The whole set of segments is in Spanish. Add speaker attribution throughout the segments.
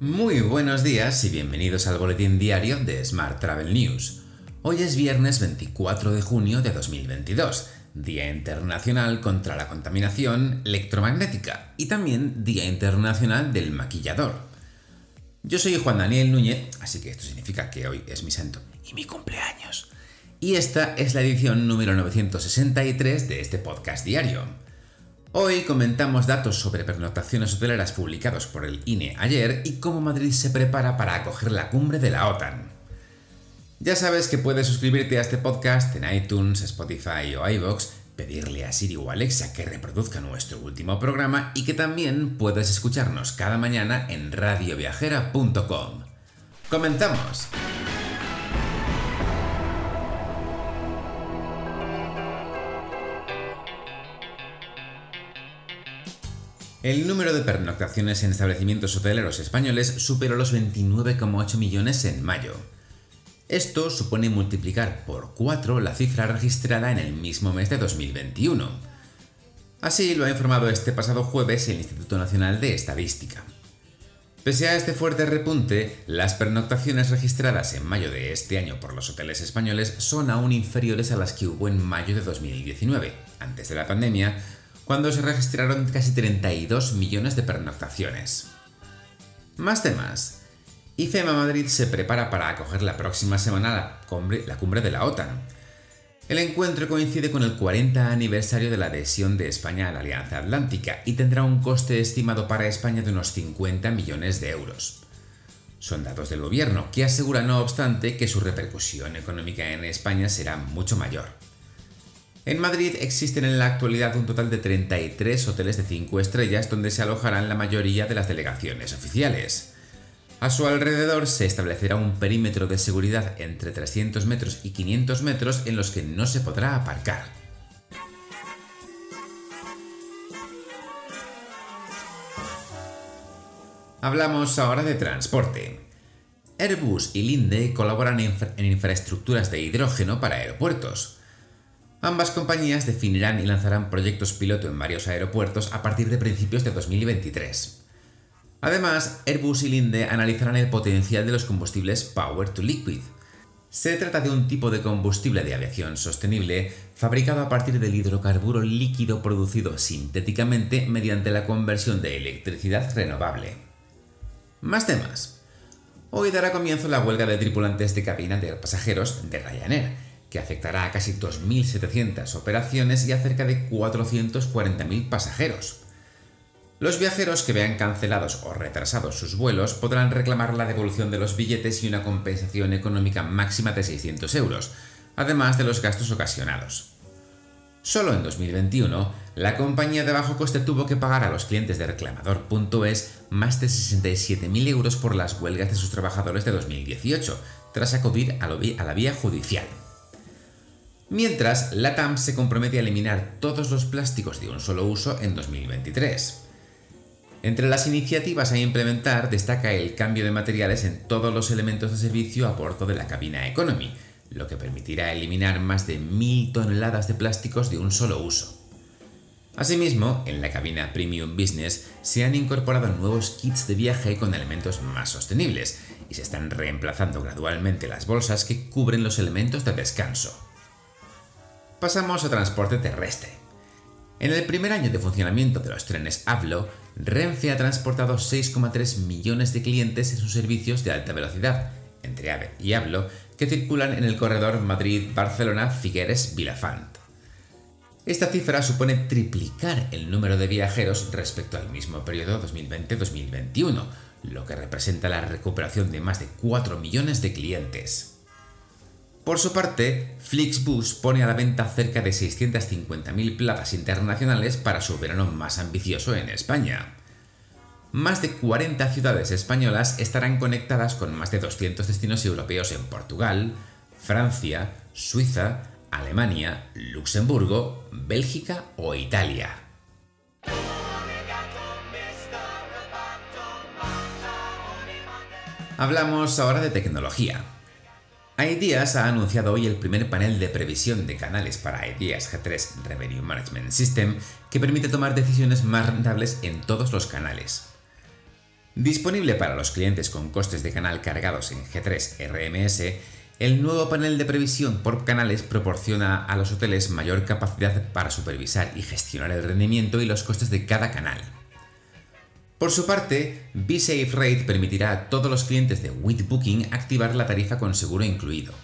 Speaker 1: Muy buenos días y bienvenidos al boletín diario de Smart Travel News. Hoy es viernes 24 de junio de 2022, Día Internacional contra la Contaminación Electromagnética y también Día Internacional del Maquillador. Yo soy Juan Daniel Núñez, así que esto significa que hoy es mi santo y mi cumpleaños. Y esta es la edición número 963 de este podcast diario. Hoy comentamos datos sobre pernoctaciones hoteleras publicados por el INE ayer y cómo Madrid se prepara para acoger la cumbre de la OTAN. Ya sabes que puedes suscribirte a este podcast en iTunes, Spotify o iVoox, pedirle a Siri o Alexa que reproduzca nuestro último programa y que también puedes escucharnos cada mañana en radioviajera.com. ¡Comenzamos! El número de pernoctaciones en establecimientos hoteleros españoles superó los 29,8 millones en mayo. Esto supone multiplicar por 4 la cifra registrada en el mismo mes de 2021. Así lo ha informado este pasado jueves el Instituto Nacional de Estadística. Pese a este fuerte repunte, las pernoctaciones registradas en mayo de este año por los hoteles españoles son aún inferiores a las que hubo en mayo de 2019, antes de la pandemia, cuando se registraron casi 32 millones de pernoctaciones. Más temas. IFEMA Madrid se prepara para acoger la próxima semana la cumbre, de la OTAN. El encuentro coincide con el 40 aniversario de la adhesión de España a la Alianza Atlántica y tendrá un coste estimado para España de unos 50 millones de euros. Son datos del gobierno, que asegura no obstante que su repercusión económica en España será mucho mayor. En Madrid existen en la actualidad un total de 33 hoteles de 5 estrellas donde se alojarán la mayoría de las delegaciones oficiales. A su alrededor se establecerá un perímetro de seguridad entre 300 metros y 500 metros en los que no se podrá aparcar. Hablamos ahora de transporte. Airbus y Linde colaboran en infraestructuras de hidrógeno para aeropuertos. Ambas compañías definirán y lanzarán proyectos piloto en varios aeropuertos a partir de principios de 2023. Además, Airbus y Linde analizarán el potencial de los combustibles Power to Liquid. Se trata de un tipo de combustible de aviación sostenible fabricado a partir del hidrocarburo líquido producido sintéticamente mediante la conversión de electricidad renovable. Más temas. Hoy dará comienzo la huelga de tripulantes de cabina de pasajeros de Ryanair, que afectará a casi 2.700 operaciones y a cerca de 440.000 pasajeros. Los viajeros que vean cancelados o retrasados sus vuelos podrán reclamar la devolución de los billetes y una compensación económica máxima de 600 euros, además de los gastos ocasionados. Solo en 2021, la compañía de bajo coste tuvo que pagar a los clientes de reclamador.es más de 67.000 euros por las huelgas de sus trabajadores de 2018, tras acudir a la vía judicial. Mientras, LATAM se compromete a eliminar todos los plásticos de un solo uso en 2023. Entre las iniciativas a implementar destaca el cambio de materiales en todos los elementos de servicio a bordo de la cabina Economy, lo que permitirá eliminar más de mil toneladas de plásticos de un solo uso. Asimismo, en la cabina Premium Business se han incorporado nuevos kits de viaje con elementos más sostenibles y se están reemplazando gradualmente las bolsas que cubren los elementos de descanso. Pasamos a transporte terrestre. En el primer año de funcionamiento de los trenes Avlo, Renfe ha transportado 6,3 millones de clientes en sus servicios de alta velocidad, entre AVE y Avlo, que circulan en el corredor Madrid-Barcelona-Figueres-Vilafant. Esta cifra supone triplicar el número de viajeros respecto al mismo periodo 2020-2021, lo que representa la recuperación de más de 4 millones de clientes. Por su parte, Flixbus pone a la venta cerca de 650.000 plazas internacionales para su verano más ambicioso en España. Más de 40 ciudades españolas estarán conectadas con más de 200 destinos europeos en Portugal, Francia, Suiza, Alemania, Luxemburgo, Bélgica o Italia. Hablamos ahora de tecnología. Ideas ha anunciado hoy el primer panel de previsión de canales para Ideas G3 Revenue Management System que permite tomar decisiones más rentables en todos los canales. Disponible para los clientes con costes de canal cargados en G3 RMS, el nuevo panel de previsión por canales proporciona a los hoteles mayor capacidad para supervisar y gestionar el rendimiento y los costes de cada canal. Por su parte, BSafe Rate permitirá a todos los clientes de Booking activar la tarifa con seguro incluido.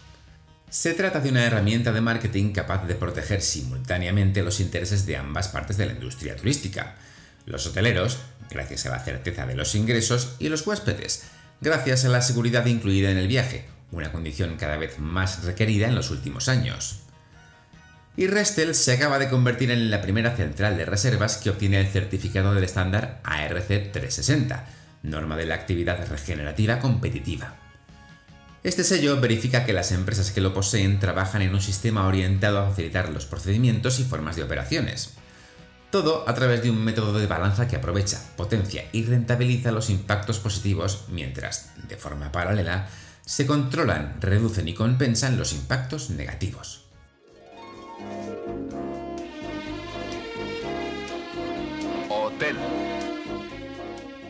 Speaker 1: Se trata de una herramienta de marketing capaz de proteger simultáneamente los intereses de ambas partes de la industria turística. Los hoteleros, gracias a la certeza de los ingresos, y los huéspedes, gracias a la seguridad incluida en el viaje, una condición cada vez más requerida en los últimos años. Y Restel se acaba de convertir en la primera central de reservas que obtiene el certificado del estándar ARC 360, norma de la actividad regenerativa competitiva. Este sello verifica que las empresas que lo poseen trabajan en un sistema orientado a facilitar los procedimientos y formas de operaciones. Todo a través de un método de balanza que aprovecha, potencia y rentabiliza los impactos positivos mientras, de forma paralela, se controlan, reducen y compensan los impactos negativos.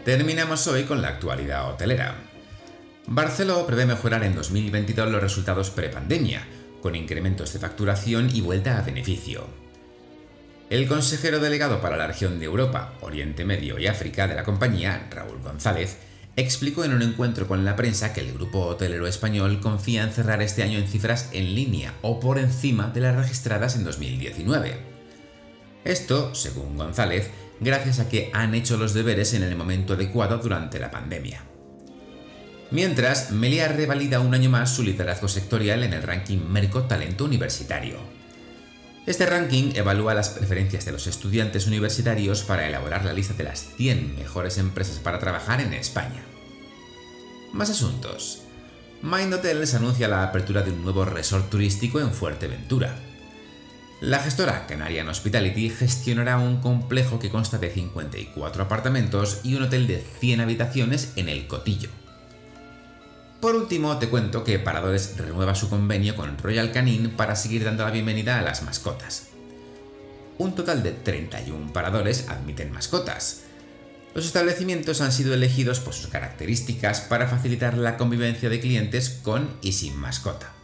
Speaker 1: Terminamos hoy con la actualidad hotelera. Barceló prevé mejorar en 2022 los resultados prepandemia, con incrementos de facturación y vuelta a beneficio. El consejero delegado para la región de Europa, Oriente Medio y África de la compañía, Raúl González, explicó en un encuentro con la prensa que el grupo hotelero español confía en cerrar este año en cifras en línea o por encima de las registradas en 2019. Esto, según González, gracias a que han hecho los deberes en el momento adecuado durante la pandemia. Mientras, Melia revalida un año más su liderazgo sectorial en el ranking Merco Talento Universitario. Este ranking evalúa las preferencias de los estudiantes universitarios para elaborar la lista de las 100 mejores empresas para trabajar en España. Más asuntos. Mind Hotels anuncia la apertura de un nuevo resort turístico en Fuerteventura. La gestora Canarian Hospitality gestionará un complejo que consta de 54 apartamentos y un hotel de 100 habitaciones en El Cotillo. Por último, te cuento que Paradores renueva su convenio con Royal Canin para seguir dando la bienvenida a las mascotas. Un total de 31 paradores admiten mascotas. Los establecimientos han sido elegidos por sus características para facilitar la convivencia de clientes con y sin mascota.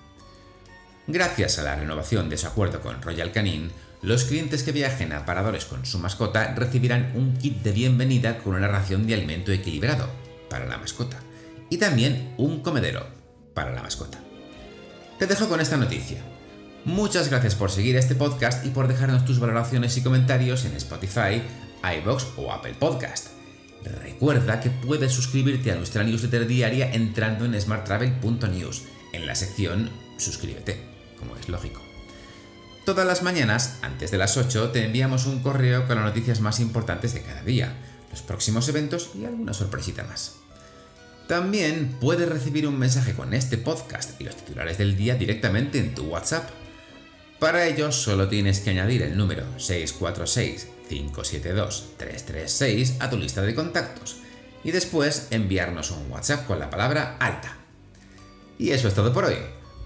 Speaker 1: Gracias a la renovación de su acuerdo con Royal Canin, los clientes que viajen a paradores con su mascota recibirán un kit de bienvenida con una ración de alimento equilibrado para la mascota y también un comedero para la mascota. Te dejo con esta noticia. Muchas gracias por seguir este podcast y por dejarnos tus valoraciones y comentarios en Spotify, iBox o Apple Podcast. Recuerda que puedes suscribirte a nuestra newsletter diaria entrando en smarttravel.news en la sección Suscríbete, como es lógico. Todas las mañanas, antes de las 8, te enviamos un correo con las noticias más importantes de cada día, los próximos eventos y alguna sorpresita más. También puedes recibir un mensaje con este podcast y los titulares del día directamente en tu WhatsApp. Para ello solo tienes que añadir el número 646-572-336 a tu lista de contactos y después enviarnos un WhatsApp con la palabra alta. Y eso es todo por hoy.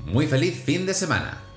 Speaker 1: Muy feliz fin de semana.